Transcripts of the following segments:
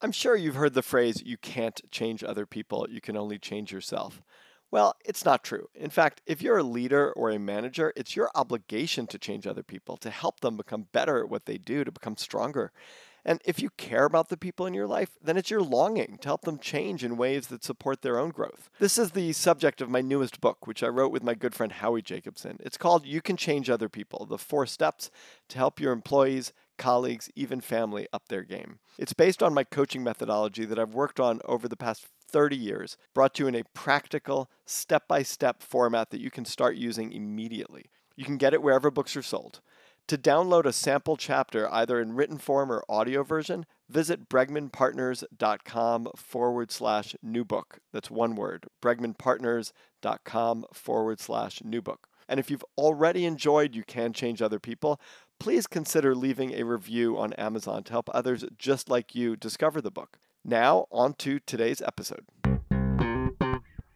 I'm sure you've heard the phrase, you can't change other people, you can only change yourself. Well, it's not true. In fact, if you're a leader or a manager, it's your obligation to change other people, to help them become better at what they do, to become stronger. And if you care about the people in your life, then it's your longing to help them change in ways that support their own growth. This is the subject of my newest book, which I wrote with my good friend Howie Jacobson. It's called You Can Change Other People The Four Steps to Help Your Employees colleagues, even family up their game. It's based on my coaching methodology that I've worked on over the past 30 years, brought to you in a practical, step by step format that you can start using immediately. You can get it wherever books are sold. To download a sample chapter, either in written form or audio version, visit bregmanpartners.com forward slash new book. That's one word, bregmanpartners.com forward slash new book. And if you've already enjoyed You Can Change Other People, please consider leaving a review on Amazon to help others just like you discover the book. Now, on to today's episode.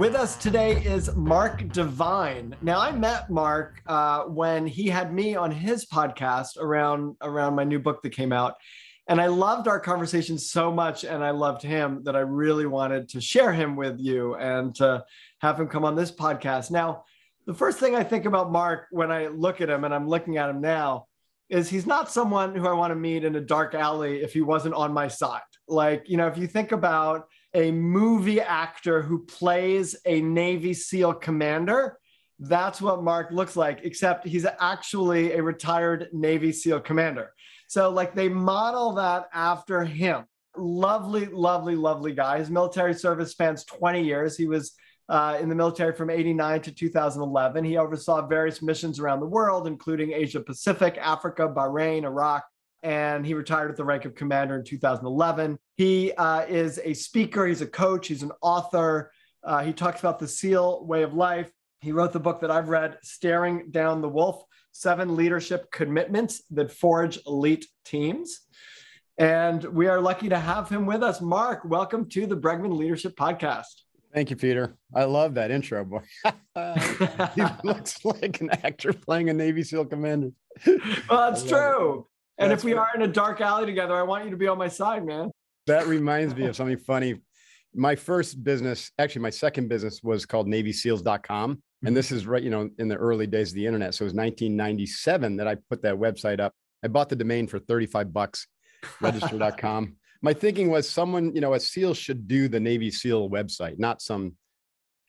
With us today is Mark Divine. Now, I met Mark uh, when he had me on his podcast around around my new book that came out, and I loved our conversation so much, and I loved him that I really wanted to share him with you and to have him come on this podcast. Now, the first thing I think about Mark when I look at him, and I'm looking at him now, is he's not someone who I want to meet in a dark alley if he wasn't on my side. Like, you know, if you think about a movie actor who plays a Navy SEAL commander. That's what Mark looks like, except he's actually a retired Navy SEAL commander. So, like, they model that after him. Lovely, lovely, lovely guy. His military service spans 20 years. He was uh, in the military from 89 to 2011. He oversaw various missions around the world, including Asia Pacific, Africa, Bahrain, Iraq, and he retired at the rank of commander in 2011. He uh, is a speaker, he's a coach, he's an author. Uh, he talks about the SEAL way of life. He wrote the book that I've read, Staring Down the Wolf Seven Leadership Commitments That Forge Elite Teams. And we are lucky to have him with us. Mark, welcome to the Bregman Leadership Podcast. Thank you, Peter. I love that intro, boy. he looks like an actor playing a Navy SEAL commander. Well, that's true. And if we are in a dark alley together, I want you to be on my side, man. That reminds me of something funny. My first business, actually, my second business was called NavySeals.com. And this mm-hmm. is right, you know, in the early days of the internet. So it was 1997 that I put that website up. I bought the domain for 35 bucks, register.com. my thinking was someone, you know, a SEAL should do the Navy SEAL website, not some,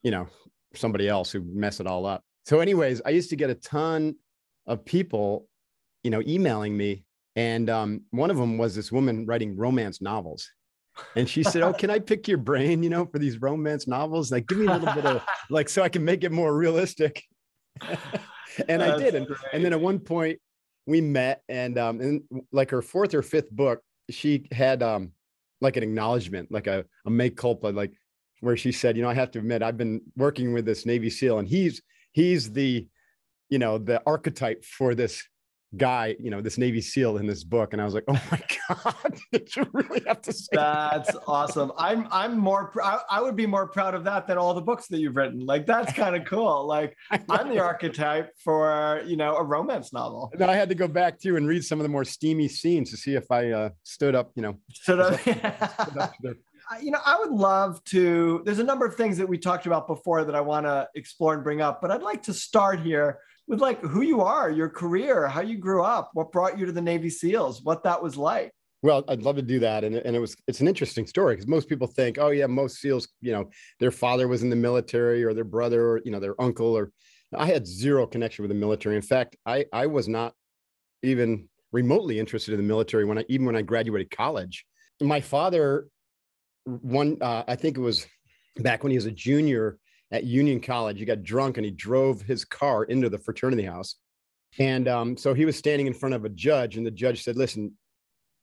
you know, somebody else who mess it all up. So, anyways, I used to get a ton of people, you know, emailing me and um, one of them was this woman writing romance novels. And she said, Oh, can I pick your brain, you know, for these romance novels? Like, give me a little bit of, like, so I can make it more realistic. and That's I did. And, and, then at one point we met, and, um, and like her fourth or fifth book, she had um, like an acknowledgement, like a, a mea culpa, like where she said, You know, I have to admit, I've been working with this Navy SEAL, and he's, he's the, you know, the archetype for this guy, you know, this Navy SEAL in this book, and I was like, oh my god, did you really have to say? That's that? awesome. I'm I'm more I, I, would be more proud of that than all the books that you've written. Like that's kind of cool. Like I'm the archetype for you know a romance novel. And then I had to go back to and read some of the more steamy scenes to see if I uh, stood up. You know, stood up. stood up you know, I would love to. There's a number of things that we talked about before that I want to explore and bring up, but I'd like to start here with like who you are, your career, how you grew up, what brought you to the Navy SEALs, what that was like. Well, I'd love to do that, and and it was it's an interesting story because most people think, oh yeah, most SEALs, you know, their father was in the military or their brother or you know their uncle or. I had zero connection with the military. In fact, I I was not even remotely interested in the military when I even when I graduated college. My father, one uh, I think it was back when he was a junior at Union College. He got drunk and he drove his car into the fraternity house. And um, so he was standing in front of a judge, and the judge said, Listen,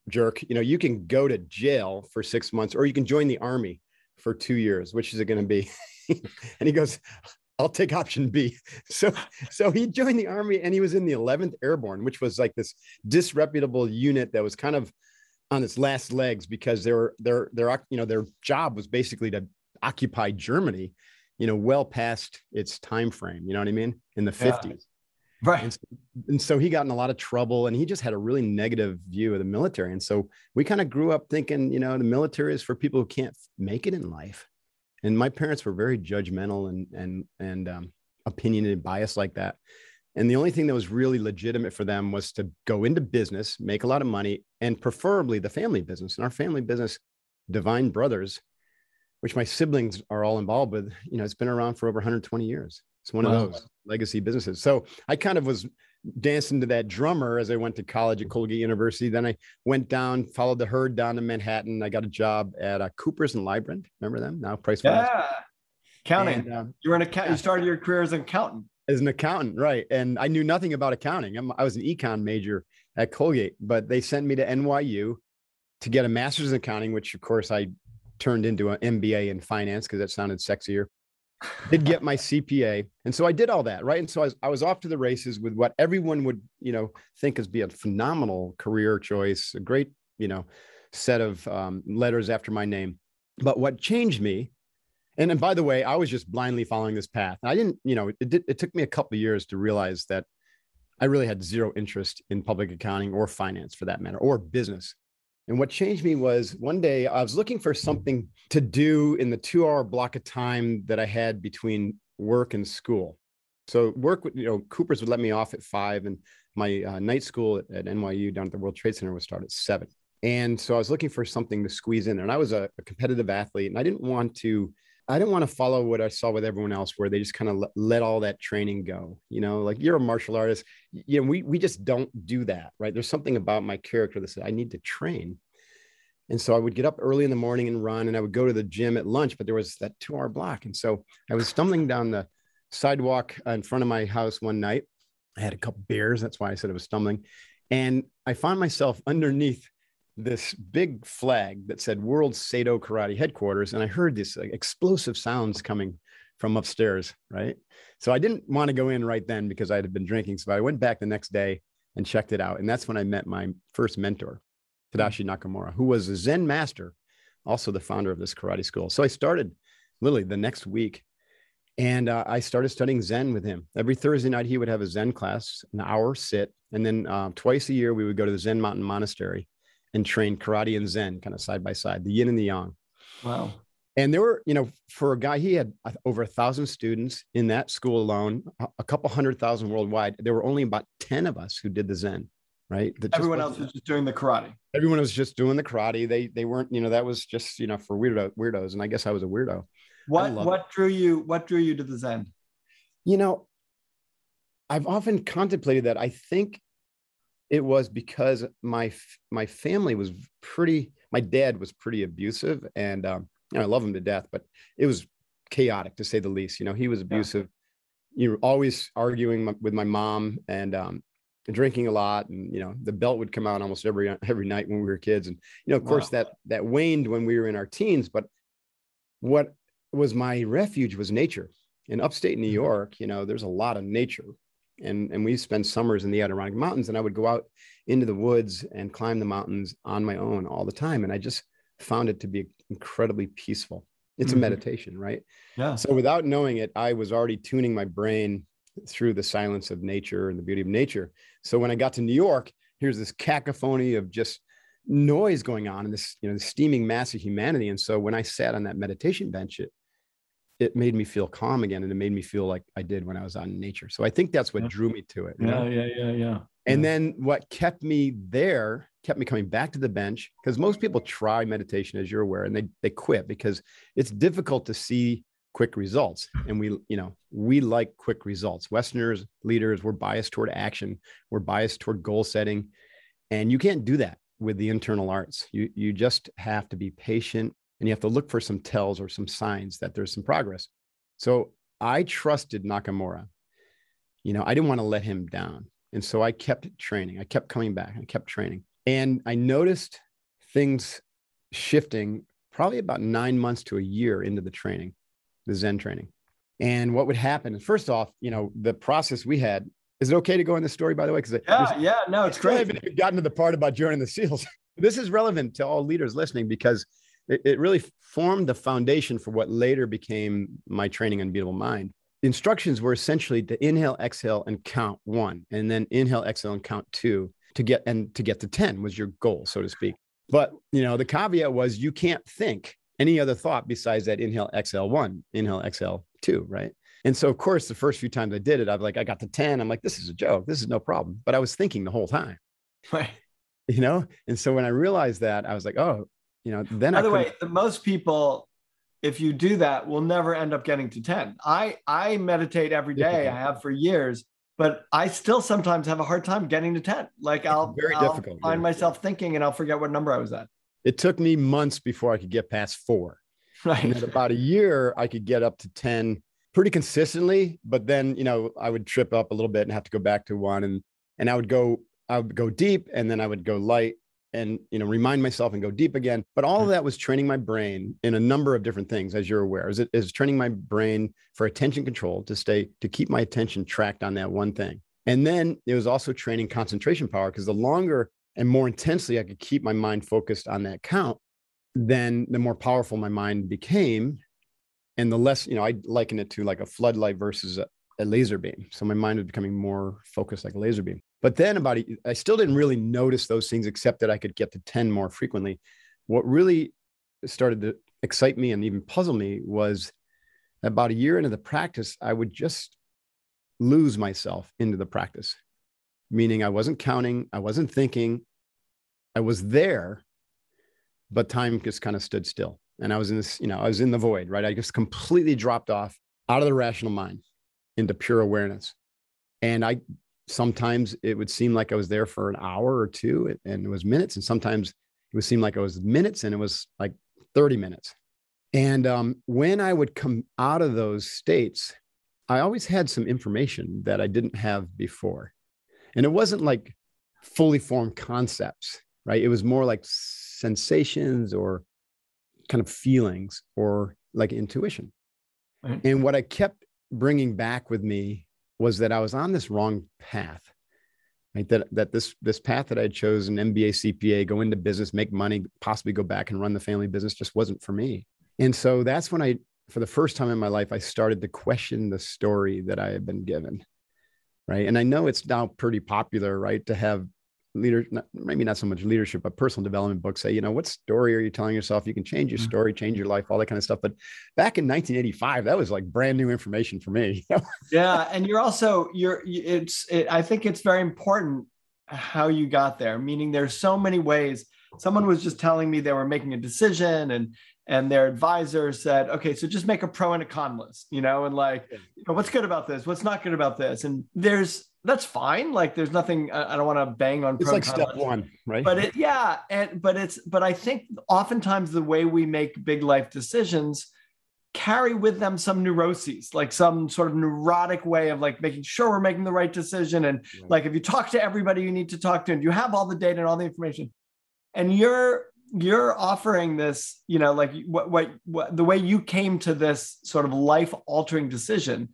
jerk. You know, you can go to jail for six months or you can join the army for two years. Which is it going to be? and he goes, I'll take option B. So, so he joined the army and he was in the 11th Airborne, which was like this disreputable unit that was kind of on its last legs because their their their you know their job was basically to occupy Germany, you know, well past its time frame. You know what I mean? In the 50s. Right. And so, and so, he got in a lot of trouble and he just had a really negative view of the military. And so we kind of grew up thinking, you know, the military is for people who can't make it in life. And my parents were very judgmental and and and um, opinionated, biased like that. And the only thing that was really legitimate for them was to go into business, make a lot of money, and preferably the family business. And our family business, Divine Brothers, which my siblings are all involved with, you know, it's been around for over 120 years. It's one wow. of those legacy businesses. So I kind of was dancing to that drummer as I went to college at Colgate University. Then I went down, followed the herd down to Manhattan. I got a job at uh, Coopers and Lybrand. Remember them? Now Price. Yeah, accounting. And, um, you were an account. You started your career as an accountant. As an accountant, right? And I knew nothing about accounting. I'm, I was an econ major at Colgate, but they sent me to NYU to get a master's in accounting, which of course I turned into an MBA in finance because that sounded sexier did get my CPA. And so I did all that, right? And so I was, I was off to the races with what everyone would, you know, think is be a phenomenal career choice, a great, you know, set of um, letters after my name. But what changed me, and, and by the way, I was just blindly following this path. I didn't, you know, it, did, it took me a couple of years to realize that I really had zero interest in public accounting or finance for that matter, or business. And what changed me was one day I was looking for something to do in the two hour block of time that I had between work and school. So work, you know, Cooper's would let me off at five, and my uh, night school at, at, NYU down at the World Trade Center would start at seven. And so I was looking for something to squeeze in. And I was a, a competitive athlete, and I didn't want to I didn't want to follow what I saw with everyone else, where they just kind of let, let, all that training go. You know, like you're a martial artist. You know, we we just don't do that, right? There's something about my character that said I need to train. And so I would get up early in the morning and run, and I would go to the gym at lunch, but there was that two hour block. And so I was stumbling down the sidewalk in front of my house one night. I had a couple beers. That's why I said I was stumbling. And I found myself underneath this big flag that said World Seido Karate Headquarters, and I heard these like, explosive sounds coming from upstairs. Right, so I didn't want to go in right then because I had been drinking. So I went back the next day and checked it out, and that's when I met my first mentor, Tadashi Nakamura, who was a Zen master, also the founder of this karate school. So I started literally the next week. And uh, I started studying Zen with him. Every Thursday night, he would have a Zen class, an hour sit. And then uh, twice a year, we would go to the Zen Mountain Monastery and trained karate and Zen kind of side by side, the yin and the yang. Wow. And there were, you know, for a guy, he had over a thousand students in that school alone, a couple hundred thousand worldwide. There were only about 10 of us who did the Zen, right? That Everyone else was just doing the karate. Everyone was just doing the karate. They they weren't, you know, that was just, you know, for weirdo weirdos. And I guess I was a weirdo. What what it. drew you, what drew you to the Zen? You know, I've often contemplated that. I think it was because my my family was pretty my dad was pretty abusive and um, you know, I love him to death, but it was chaotic to say the least. You know, he was abusive. Yeah. You know, always arguing with my mom and um, drinking a lot, and you know, the belt would come out almost every every night when we were kids. And you know, of wow. course, that that waned when we were in our teens. But what was my refuge was nature. In upstate New mm-hmm. York, you know, there's a lot of nature and and we spend summers in the Adirondack Mountains, and I would go out into the woods and climb the mountains on my own all the time, and I just found it to be incredibly peaceful. It's mm-hmm. a meditation, right? Yeah. So without knowing it, I was already tuning my brain through the silence of nature and the beauty of nature. So when I got to New York, here's this cacophony of just noise going on and this, you know, the steaming mass of humanity. And so when I sat on that meditation bench, it made me feel calm again and it made me feel like I did when I was out in nature. So I think that's what yeah. drew me to it. Yeah, know? yeah, yeah, yeah. And then what kept me there, kept me coming back to the bench, because most people try meditation, as you're aware, and they they quit because it's difficult to see quick results. And we, you know, we like quick results. Westerners, leaders, we're biased toward action, we're biased toward goal setting. And you can't do that with the internal arts. You you just have to be patient and you have to look for some tells or some signs that there's some progress. So I trusted Nakamura. You know, I didn't want to let him down. And so I kept training. I kept coming back. I kept training. And I noticed things shifting probably about nine months to a year into the training, the Zen training. And what would happen? First off, you know, the process we had. Is it okay to go in the story, by the way? Because yeah, yeah, no, it's great. I haven't gotten to the part about joining the SEALs. this is relevant to all leaders listening because it, it really formed the foundation for what later became my training Unbeatable Mind. instructions were essentially to inhale, exhale, and count one, and then inhale, exhale, and count two to get and to get to 10 was your goal, so to speak. But you know, the caveat was you can't think any other thought besides that inhale, exhale one, inhale, exhale two, right? And so, of course, the first few times I did it, I was like, I got to 10. I'm like, this is a joke. This is no problem. But I was thinking the whole time. Right. You know? And so when I realized that, I was like, oh, you know, then by I the way, the most people, if you do that, will never end up getting to 10. I I meditate every day. I have for years, but I still sometimes have a hard time getting to 10. Like I'll very I'll difficult. Find myself thinking and I'll forget what number I was at. It took me months before I could get past four. Right. And about a year, I could get up to 10 pretty consistently, but then, you know, I would trip up a little bit and have to go back to one and and I would go I would go deep and then I would go light and you know remind myself and go deep again. But all of mm. that was training my brain in a number of different things as you're aware. Is it is training my brain for attention control to stay to keep my attention tracked on that one thing. And then it was also training concentration power because the longer and more intensely i could keep my mind focused on that count then the more powerful my mind became. And the less you know i liken it to like a floodlight versus a, a laser beam. So my mind was becoming more focused like a laser beam but then about I still didn't really notice those things except that I could get to 10 more frequently. What really started to excite me and even puzzle me was about a year into the practice, I would just lose myself into the practice, meaning I wasn't counting, I wasn't thinking, I was there, but time just kind of stood still. And I was in this, you know, I was in the void, right? I just completely dropped off out of the rational mind into pure awareness. And I sometimes it would seem like I was there for an hour or two and it was minutes. And sometimes it would seem like it was minutes and it was like 30 minutes. And um, when I would come out of those states, I always had some information that I didn't have before. And it wasn't like fully formed concepts, right? It was more like sensations or kind of feelings or like intuition. And what I kept bringing back with me was that I was on this wrong path. Right? That that this this path that I had chosen, MBA, CPA, go into business, make money, possibly go back and run the family business, just wasn't for me. And so that's when I, for the first time in my life, I started to question the story that I had been given. Right. And I know it's now pretty popular, right, to have leader, not, maybe not so much leadership, but personal development books say, you know, what story are you telling yourself? You can change your mm-hmm. story, change your life, all that kind of stuff. But back in 1985, that was like brand new information for me. yeah, and you're also you're it's it, I think it's very important how you got there. Meaning, there's so many ways. Someone was just telling me they were making a decision and and their advisor said, okay, so just make a pro and a con list, you know, and like, you know, what's good about this? What's not good about this? And there's that's fine. Like there's nothing I don't want to bang on. It's like step one, right? But it, yeah, and but it's but I think oftentimes the way we make big life decisions carry with them some neuroses, like some sort of neurotic way of like making sure we're making the right decision. And right. like if you talk to everybody you need to talk to, and you have all the data and all the information, and you're you're offering this, you know, like what what, what the way you came to this sort of life altering decision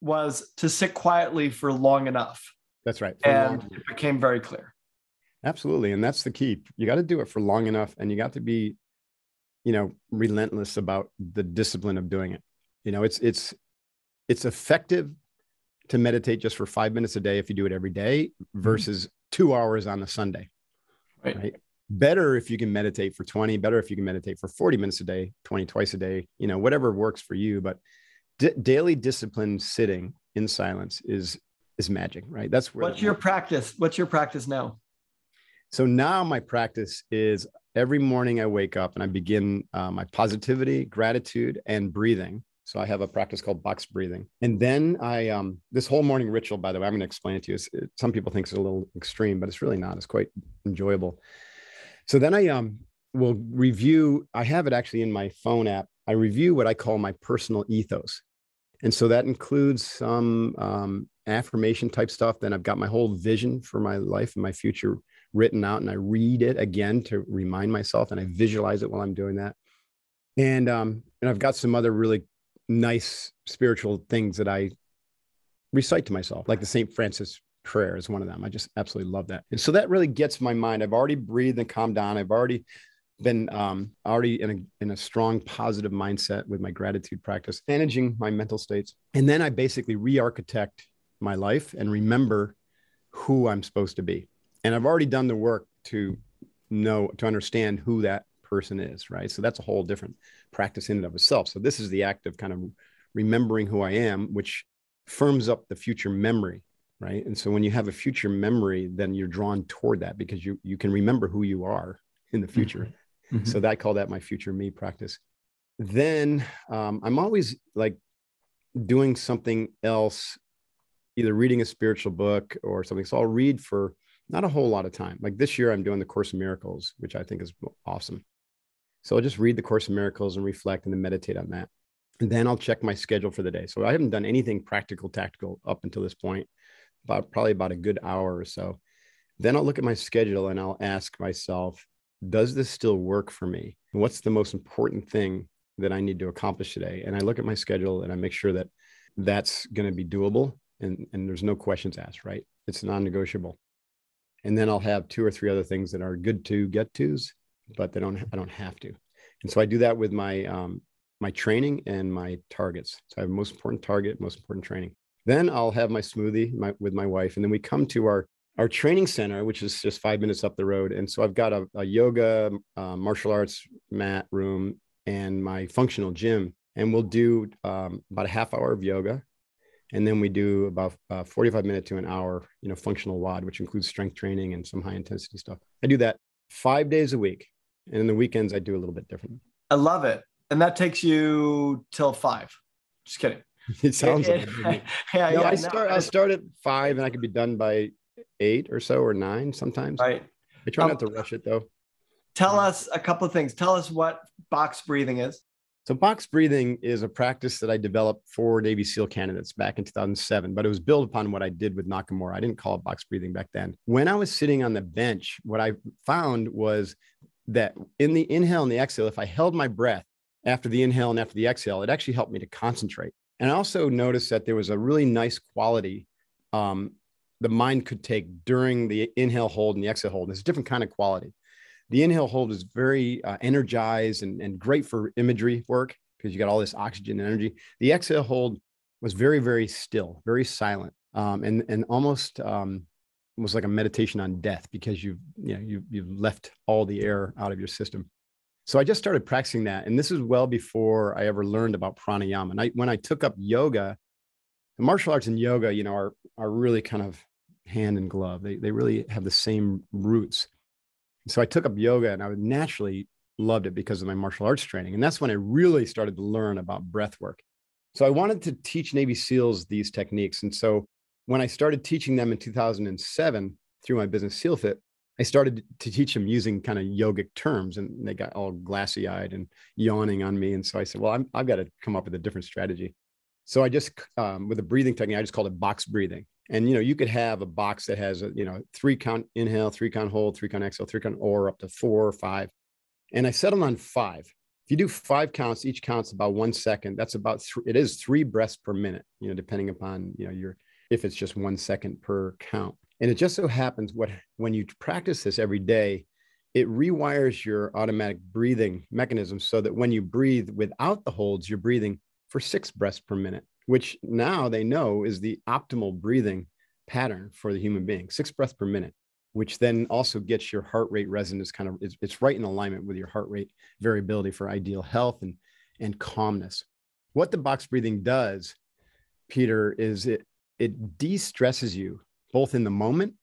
was to sit quietly for long enough. That's right. And it became very clear. Absolutely. And that's the key. You got to do it for long enough and you got to be, you know, relentless about the discipline of doing it. You know, it's it's it's effective to meditate just for five minutes a day if you do it every day mm-hmm. versus two hours on a Sunday. Right. right. Better if you can meditate for 20, better if you can meditate for 40 minutes a day, 20 twice a day, you know, whatever works for you. But d- daily discipline sitting in silence is is magic, right? That's where. What's your practice? What's your practice now? So now my practice is every morning I wake up and I begin uh, my positivity, gratitude, and breathing. So I have a practice called box breathing, and then I um, this whole morning ritual. By the way, I'm going to explain it to you. It, some people think it's a little extreme, but it's really not. It's quite enjoyable. So then I um will review. I have it actually in my phone app. I review what I call my personal ethos. And so that includes some um, affirmation type stuff. Then I've got my whole vision for my life and my future written out and I read it again to remind myself and I visualize it while I'm doing that. And um, and I've got some other really nice spiritual things that I recite to myself, like the St. Francis prayer is one of them. I just absolutely love that. And so that really gets my mind. I've already breathed and calmed down. I've already been um, already in a, in a strong positive mindset with my gratitude practice, managing my mental states. And then I basically re architect my life and remember who I'm supposed to be. And I've already done the work to know, to understand who that person is, right? So that's a whole different practice in and of itself. So this is the act of kind of remembering who I am, which firms up the future memory, right? And so when you have a future memory, then you're drawn toward that because you you can remember who you are in the future. Mm-hmm. Mm-hmm. So that I call that my future me practice. Then um, I'm always like doing something else, either reading a spiritual book or something. So I'll read for not a whole lot of time. Like this year, I'm doing the Course in Miracles, which I think is awesome. So I'll just read the Course in Miracles and reflect and then meditate on that. And then I'll check my schedule for the day. So I haven't done anything practical, tactical up until this point, about probably about a good hour or so. Then I'll look at my schedule and I'll ask myself, does this still work for me? What's the most important thing that I need to accomplish today? And I look at my schedule and I make sure that that's going to be doable and, and there's no questions asked, right? It's non negotiable. And then I'll have two or three other things that are good to get tos, but they don't, I don't have to. And so I do that with my, um, my training and my targets. So I have most important target, most important training. Then I'll have my smoothie my, with my wife. And then we come to our our training center, which is just five minutes up the road. And so I've got a, a yoga, uh, martial arts mat room and my functional gym. And we'll do um, about a half hour of yoga. And then we do about uh, 45 minutes to an hour, you know, functional WOD, which includes strength training and some high intensity stuff. I do that five days a week. And in the weekends, I do a little bit different. I love it. And that takes you till five. Just kidding. It sounds it, like it. yeah, no, yeah, I start no. I start at five and I could be done by eight or so or nine sometimes. Right. I try um, not to rush it though. Tell us a couple of things. Tell us what box breathing is. So box breathing is a practice that I developed for Navy SEAL candidates back in 2007, but it was built upon what I did with Nakamura. I didn't call it box breathing back then. When I was sitting on the bench, what I found was that in the inhale and the exhale, if I held my breath after the inhale and after the exhale, it actually helped me to concentrate. And I also noticed that there was a really nice quality um, the mind could take during the inhale hold and the exhale hold. It's a different kind of quality. The inhale hold is very uh, energized and, and great for imagery work because you got all this oxygen and energy. The exhale hold was very, very still, very silent, um, and and almost um, was like a meditation on death because you've you know you you've left all the air out of your system. So I just started practicing that, and this is well before I ever learned about pranayama. And I, when I took up yoga, the martial arts and yoga, you know, are are really kind of hand in glove. They, they really have the same roots. So I took up yoga and I naturally loved it because of my martial arts training. And that's when I really started to learn about breath work. So I wanted to teach Navy SEALs these techniques. And so when I started teaching them in 2007 through my business SEALFIT, I started to teach them using kind of yogic terms and they got all glassy eyed and yawning on me. And so I said, well, i have got to come up with a different strategy. So I just, um, with a breathing technique, I just called it box breathing. And you know, you could have a box that has a you know three count inhale, three count hold, three count exhale, three count or up to four or five. And I set them on five. If you do five counts, each counts about one second. That's about three, it is three breaths per minute, you know, depending upon, you know, your if it's just one second per count. And it just so happens what when you practice this every day, it rewires your automatic breathing mechanism so that when you breathe without the holds, you're breathing for six breaths per minute which now they know is the optimal breathing pattern for the human being, six breaths per minute, which then also gets your heart rate resonance kind of, it's, it's right in alignment with your heart rate variability for ideal health and, and calmness. What the box breathing does, Peter, is it, it de-stresses you both in the moment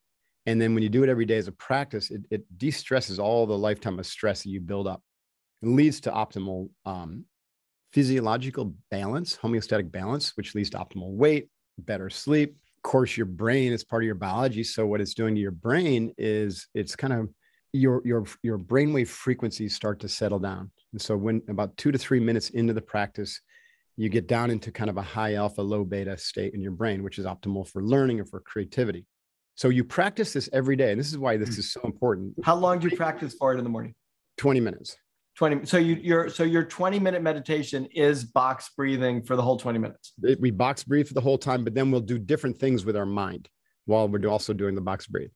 and then when you do it every day as a practice, it, it de-stresses all the lifetime of stress that you build up. It leads to optimal um, physiological balance, homeostatic balance, which leads to optimal weight, better sleep. Of course, your brain is part of your biology. So what it's doing to your brain is it's kind of your your your brainwave frequencies start to settle down. And so when about two to three minutes into the practice, you get down into kind of a high alpha, low beta state in your brain, which is optimal for learning or for creativity. So you practice this every day. And this is why this hmm. is so important. How long do you practice for it in the morning? 20 minutes. 20 so you your so your 20 minute meditation is box breathing for the whole 20 minutes it, we box breathe for the whole time but then we'll do different things with our mind while we're also doing the box breathe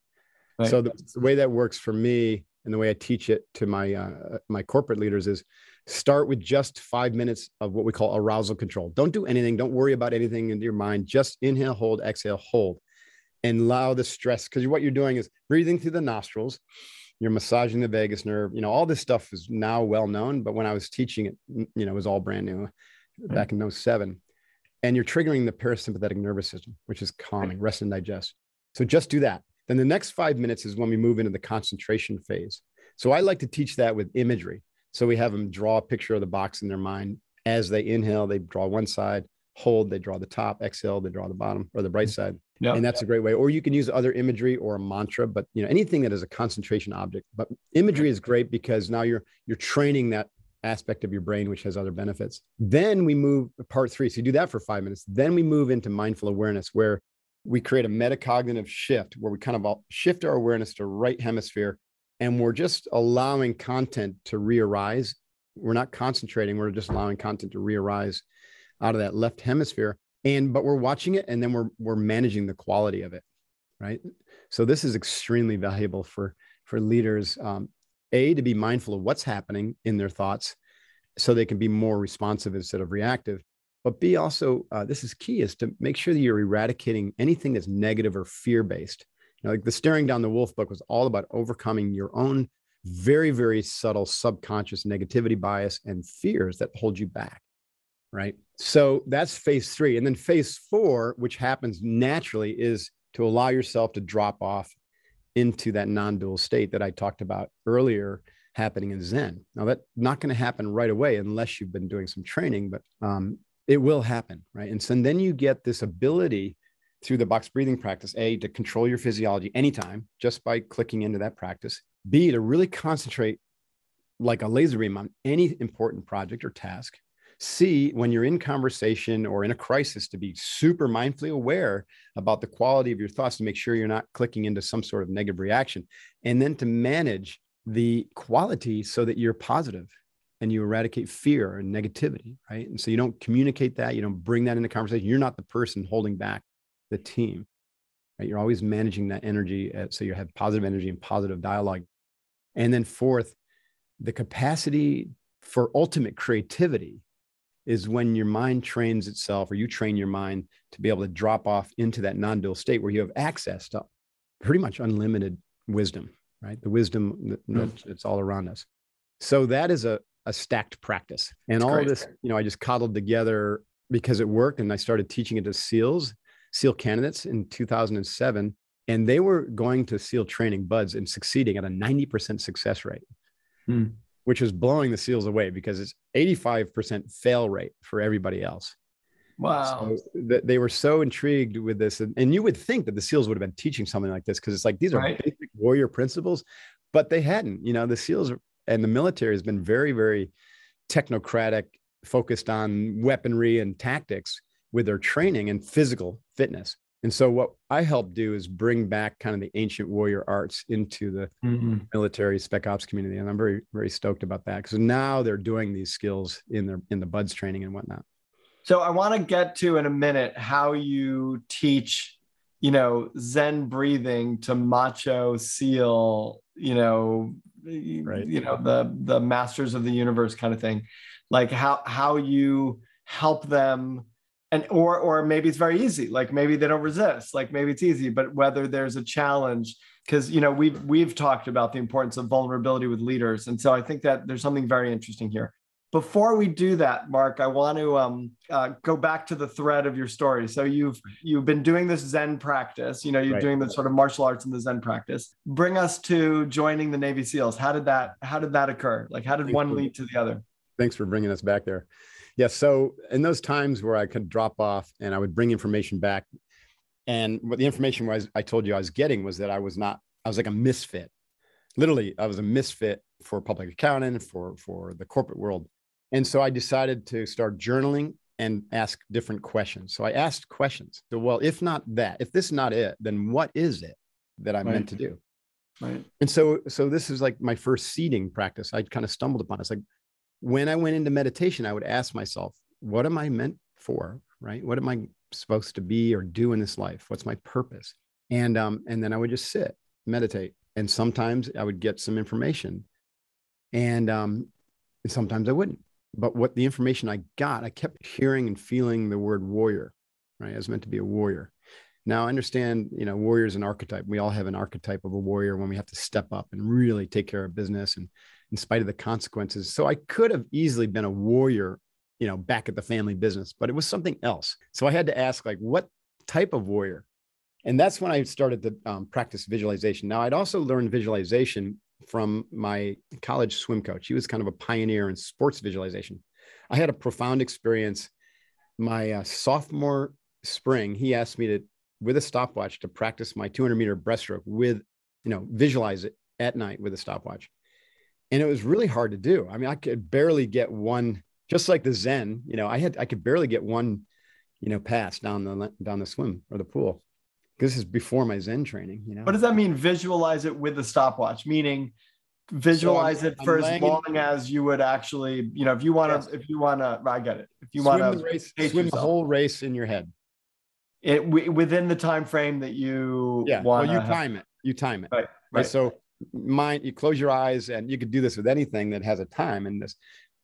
right. so the, the, way that works for me and the way i teach it to my uh, my corporate leaders is start with just five minutes of what we call arousal control don't do anything don't worry about anything in your mind just inhale hold exhale hold and allow the stress because what you're doing is breathing through the nostrils you're massaging the vagus nerve. You know, all this stuff is now well known, but when I was teaching it, you know, it was all brand new back in 07. And you're triggering the parasympathetic nervous system, which is calming, rest and digest. So just do that. Then the next five minutes is when we move into the concentration phase. So I like to teach that with imagery. So we have them draw a picture of the box in their mind. As they inhale, they draw one side, hold, they draw the top, exhale, they draw the bottom or the bright mm. side. Yep. And that's a great way. Or you can use other imagery or a mantra, but you know, anything that is a concentration object. But imagery is great because now you're you're training that aspect of your brain, which has other benefits. Then we move part three. So you do that for five minutes. Then we move into mindful awareness, where we create a metacognitive shift where we kind of shift our awareness to right hemisphere and we're just allowing content to re-arise. We're not concentrating, we're just allowing content to re-arise out of that left hemisphere and but we're watching it and then we're we're managing the quality of it right so this is extremely valuable for for leaders um, a to be mindful of what's happening in their thoughts so they can be more responsive instead of reactive but b also uh, this is key is to make sure that you're eradicating anything that's negative or fear based you know, like the staring down the wolf book was all about overcoming your own very very subtle subconscious negativity bias and fears that hold you back right? So that's phase three. And then phase four, which happens naturally, is to allow yourself to drop off into that non dual state that I talked about earlier happening in Zen. Now, that's not going to happen right away unless you've been doing some training, but um, it will happen, right? And so and then you get this ability through the box breathing practice, A, to control your physiology anytime just by clicking into that practice, B, to really concentrate like a laser beam on any important project or task, C, when you're in conversation or in a crisis, to be super mindfully aware about the quality of your thoughts to make sure you're not clicking into some sort of negative reaction. And then to manage the quality so that you're positive and you eradicate fear and negativity, right? And so you don't communicate that, you don't bring that into conversation. You're not the person holding back the team, right? You're always managing that energy uh, so you have positive energy and positive dialogue. And then fourth, the capacity for ultimate creativity is when your mind trains itself or you train your mind to be able to drop off into that non-dual state where you have access to pretty much unlimited wisdom right the wisdom that, that's all around us so that is a, a stacked practice and that's all great. this you know i just coddled together because it worked and i started teaching it to seals seal candidates in 2007 and they were going to seal training BUD/S and succeeding at a 90% success rate hmm which was blowing the seals away because it's 85% fail rate for everybody else. Wow. So th- they were so intrigued with this. And, and, you would think that the SEALs would have been teaching something like this because it's like these are right. basic warrior principles, but they hadn't. You know, the SEALs and the military has been very, very technocratic, focused on weaponry and tactics with their training and physical fitness. And so what I help do is bring back kind of the ancient warrior arts into the mm-hmm. military spec ops community. And I'm very, very stoked about that. Because now they're doing these skills in their in the BUD/S training and whatnot. So I want to get to in a minute how you teach, you know, Zen breathing to macho seal, you know, right. you know, the the masters of the universe kind of thing. Like how how you help them and or or maybe it's very easy like maybe they don't resist like maybe it's easy but whether there's a challenge because you know we've we've talked about the importance of vulnerability with leaders and so i think that there's something very interesting here before we do that mark i want to um, uh, go back to the thread of your story so you've you've been doing this zen practice you know you're right. doing the sort of martial arts and the zen practice bring us to joining the navy seals how did that how did that occur like how did one lead to the other thanks for bringing us back there yeah. So in those times where I could drop off and I would bring information back, and what the information was I told you I was getting was that I was not, I was like a misfit. Literally, I was a misfit for public accounting, for for the corporate world. And so I decided to start journaling and ask different questions. So I asked questions. So, well, if not that, if this is not it, then what is it? that I'm Right. meant to do. Right. And so, so this is like my first seeding practice. I kind of stumbled upon. it. It's like when I went into meditation, I would ask myself, "What am I meant for? Right? What am I supposed to be or do in this life? What's my purpose?" And um, and then I would just sit, meditate, and sometimes I would get some information, and um, and sometimes I wouldn't. But what the information I got, I kept hearing and feeling the word warrior. Right? As meant to be a warrior. Now I understand, you know, warrior is an archetype. We all have an archetype of a warrior when we have to step up and really take care of business and in spite of the consequences. So I could have easily been a warrior, you know, back at the family business, but it was something else. So I had to ask, like, what type of warrior? And that's when I started to um, practice visualization. Now I'd also learned visualization from my college swim coach. He was kind of a pioneer in sports visualization. I had a profound experience. My uh, sophomore spring, he asked me to with a stopwatch to practice my 200 meter breaststroke with, you know, visualize it at night with a stopwatch. And it was really hard to do. I mean, I could barely get one, just like the Zen, you know, I had, I could barely get one, you know, pass down the, down the swim or the pool. This is before my Zen training, you know. What does that mean? Visualize it with the stopwatch, meaning visualize it I'm for as laying in- long as you would actually, you know, if you want to, Yes. if you want to, I get it. If you want to, race, swim the whole race in your head. it wi- within the time frame that you Yeah. Well, you time it. You time it. Right, Right. right. So mind, you close your eyes and you could do this with anything that has a time and this,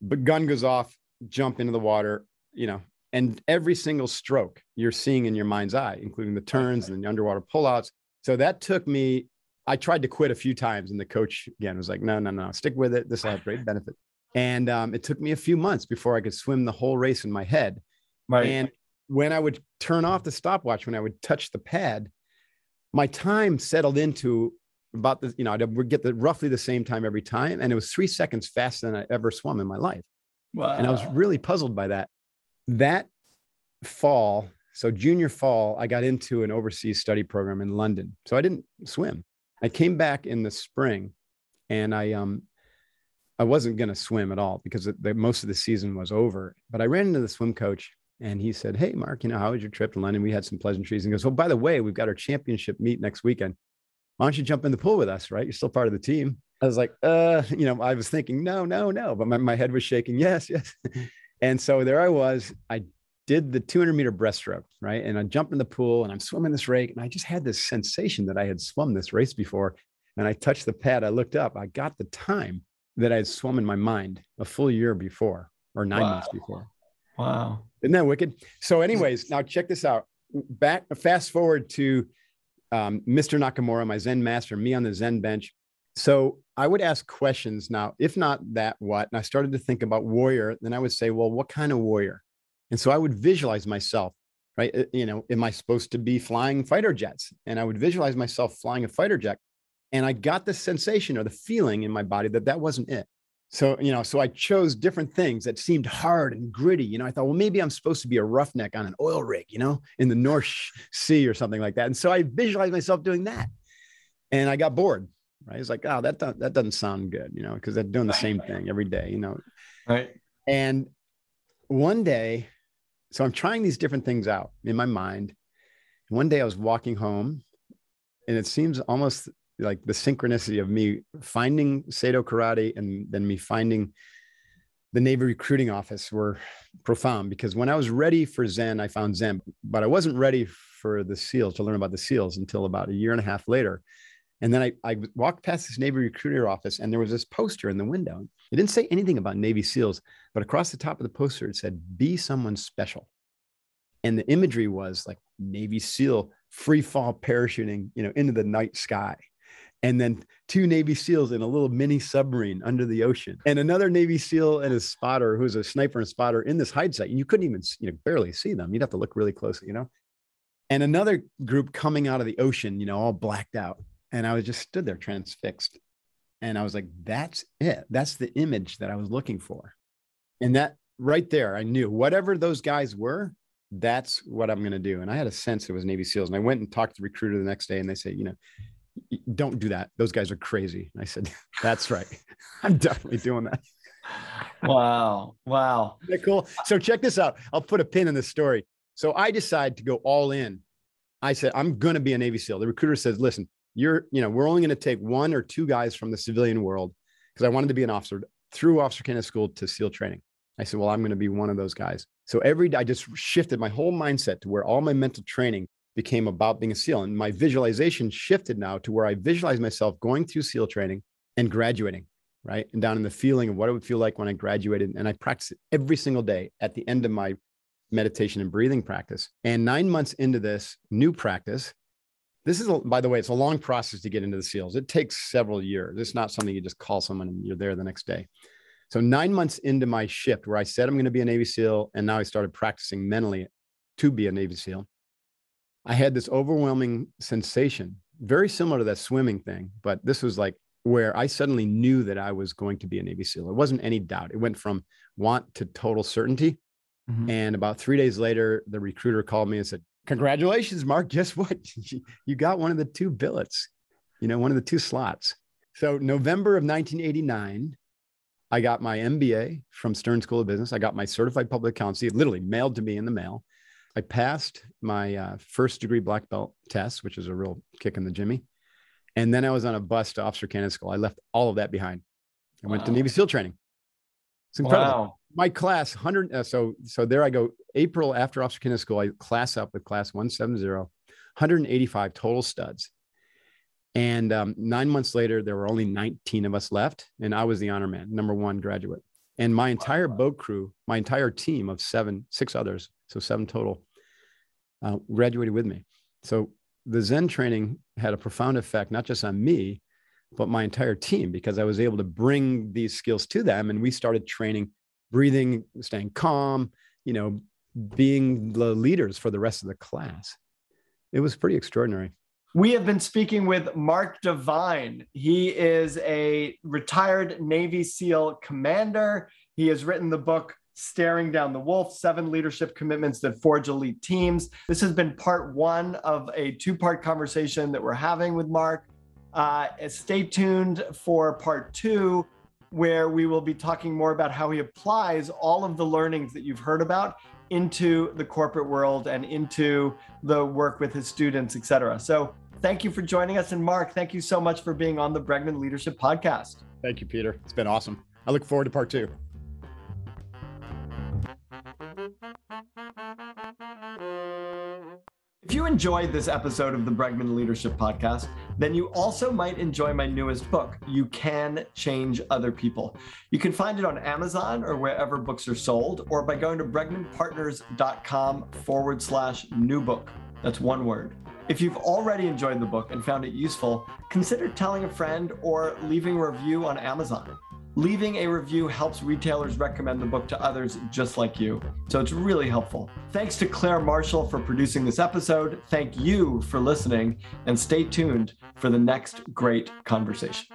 but gun goes off, jump into the water, you know, and every single stroke you're seeing in your mind's eye, including the turns and the underwater pullouts. So that took me, I tried to quit a few times and the coach again was like, no, no, no, stick with it. This will have great benefit. And um, it took me a few months before I could swim the whole race in my head. right. And when I would turn off the stopwatch, when I would touch the pad, my time settled into about the, you know, I would get the roughly the same time every time. And it was three seconds faster than I ever swum in my life. wow. And I was really puzzled by that. That fall, so junior fall, I got into an overseas study program in London. So I didn't swim. I came back in the spring and I, um, I wasn't going to swim at all because the, most of the season was over. But I ran into the swim coach and he said, Hey, Mark, you know, how was your trip to London? We had some pleasantries. And goes, Oh, by the way, we've got our championship meet next weekend. Why don't you jump in the pool with us? Right. You're still part of the team. I was like, uh, you know, I was thinking, no, no, no. But my, my head was shaking. Yes, yes. and so there I was. I did the 200 meter breaststroke, right? And I jumped in the pool and I'm swimming this rake. And I just had this sensation that I had swum this race before. And I touched the pad. I looked up. I got the time that I had swum in my mind a full year before or nine Wow. months before. wow. Isn't that wicked? So, anyways, now check this out. Back, fast forward to um, Mr. Nakamura, my Zen master, me on the Zen bench. So I would ask questions now, if not that, what? And I started to think about warrior. Then I would say, well, what kind of warrior? And so I would visualize myself, right? Uh, You know, am I supposed to be flying fighter jets? And I would visualize myself flying a fighter jet. And I got the sensation or the feeling in my body that that wasn't it. So, you know, so I chose different things that seemed hard and gritty. You know, I thought, well, maybe I'm supposed to be a roughneck on an oil rig, you know, in the North Sea or something like that. And so I visualized myself doing that. And I got bored, right? It's like, oh, that, do- that doesn't sound good, you know, because they're doing the same thing every day, you know. Right. And one day, so I'm trying these different things out in my mind. One day I was walking home, and it seems almost like the synchronicity of me finding Seido Karate and then me finding the Navy recruiting office were profound because when I was ready for Zen, I found Zen, but I wasn't ready for the SEALs to learn about the SEALs until about a year and a half later. And then I, I walked past this Navy recruiter office and there was this poster in the window. It didn't say anything about Navy SEALs, but across the top of the poster, it said, Be someone special. And the imagery was like Navy SEAL free fall parachuting, you know, into the night sky. And then two Navy SEALs in a little mini submarine under the ocean, and another Navy SEAL and his spotter, who's a sniper and spotter in this hide site. And you couldn't even, you know, barely see them. You'd have to look really closely, you know. And another group coming out of the ocean, you know, all blacked out. And I was just stood there transfixed. And I was like, that's it. That's the image that I was looking for. And that right there, I knew whatever those guys were, that's what I'm going to do. And I had a sense it was Navy SEALs. And I went and talked to the recruiter the next day and they said, you know, don't do that. Those guys are crazy. And I said, that's right. I'm definitely doing that. Wow. Wow. Cool? So check this out. I'll put a pin in this story. So I decide to go all in. I said, I'm going to be a Navy SEAL. The recruiter says, listen, you're, you know, we're only going to take one or two guys from the civilian world because I wanted to be an officer through officer candidate school to SEAL training. I said, well, I'm going to be one of those guys. So every day I just shifted my whole mindset to where all my mental training became about being a SEAL. And my visualization shifted now to where I visualize myself going through SEAL training and graduating, right? And down in the feeling of what it would feel like when I graduated. And I practice it every single day at the end of my meditation and breathing practice. And nine months into this new practice, this is, a, by the way, it's a long process to get into the SEALs. It takes several years. It's not something you just call someone and you're there the next day. So nine months into my shift, where I said I'm going to be a Navy SEAL, and now I started practicing mentally to be a Navy SEAL. I had this overwhelming sensation, very similar to that swimming thing, but this was like where I suddenly knew that I was going to be a Navy SEAL. It wasn't any doubt. It went from want to total certainty. Mm-hmm. And about three days later, the recruiter called me and said, Congratulations, Mark. Guess what? you got one of the two billets, you know, one of the two slots. So, November of 1989, I got my MBA from Stern School of Business. I got my certified public accountancy, literally mailed to me in the mail. I passed my uh, first degree black belt test, which was a real kick in the jimmy. And then I was on a bus to Officer Candidate School. I left all of that behind. I wow. went to Navy SEAL training. It's incredible. Wow. My class, 100. Uh, so, so there I go. April after Officer Candidate School, I class up with class 170, 185 total studs. And um, nine months later, there were only 19 of us left. And I was the honor man, number one graduate. And my entire boat crew, my entire team of seven, six others, so seven total, uh, graduated with me. So the Zen training had a profound effect, not just on me, but my entire team, because I was able to bring these skills to them. And we started training, breathing, staying calm, you know, being the leaders for the rest of the class. It was pretty extraordinary. We have been speaking with Mark Divine. He is a retired Navy SEAL commander. He has written the book Staring Down the Wolf Seven Leadership Commitments That Forge Elite Teams. This has been part one of a two part conversation that we're having with Mark. Uh, stay tuned for part two, where we will be talking more about how he applies all of the learnings that you've heard about into the corporate world and into the work with his students, et cetera. So thank you for joining us. And Mark, thank you so much for being on the Bregman Leadership Podcast. Thank you, Peter. It's been awesome. I look forward to part two. If you enjoyed this episode of the Bregman Leadership Podcast, then you also might enjoy my newest book, You Can Change Other People. You can find it on Amazon or wherever books are sold, or by going to bregmanpartners.com forward slash new book. That's one word. If you've already enjoyed the book and found it useful, consider telling a friend or leaving a review on Amazon. Leaving a review helps retailers recommend the book to others just like you. So it's really helpful. Thanks to Claire Marshall for producing this episode. Thank you for listening and stay tuned for the next great conversation.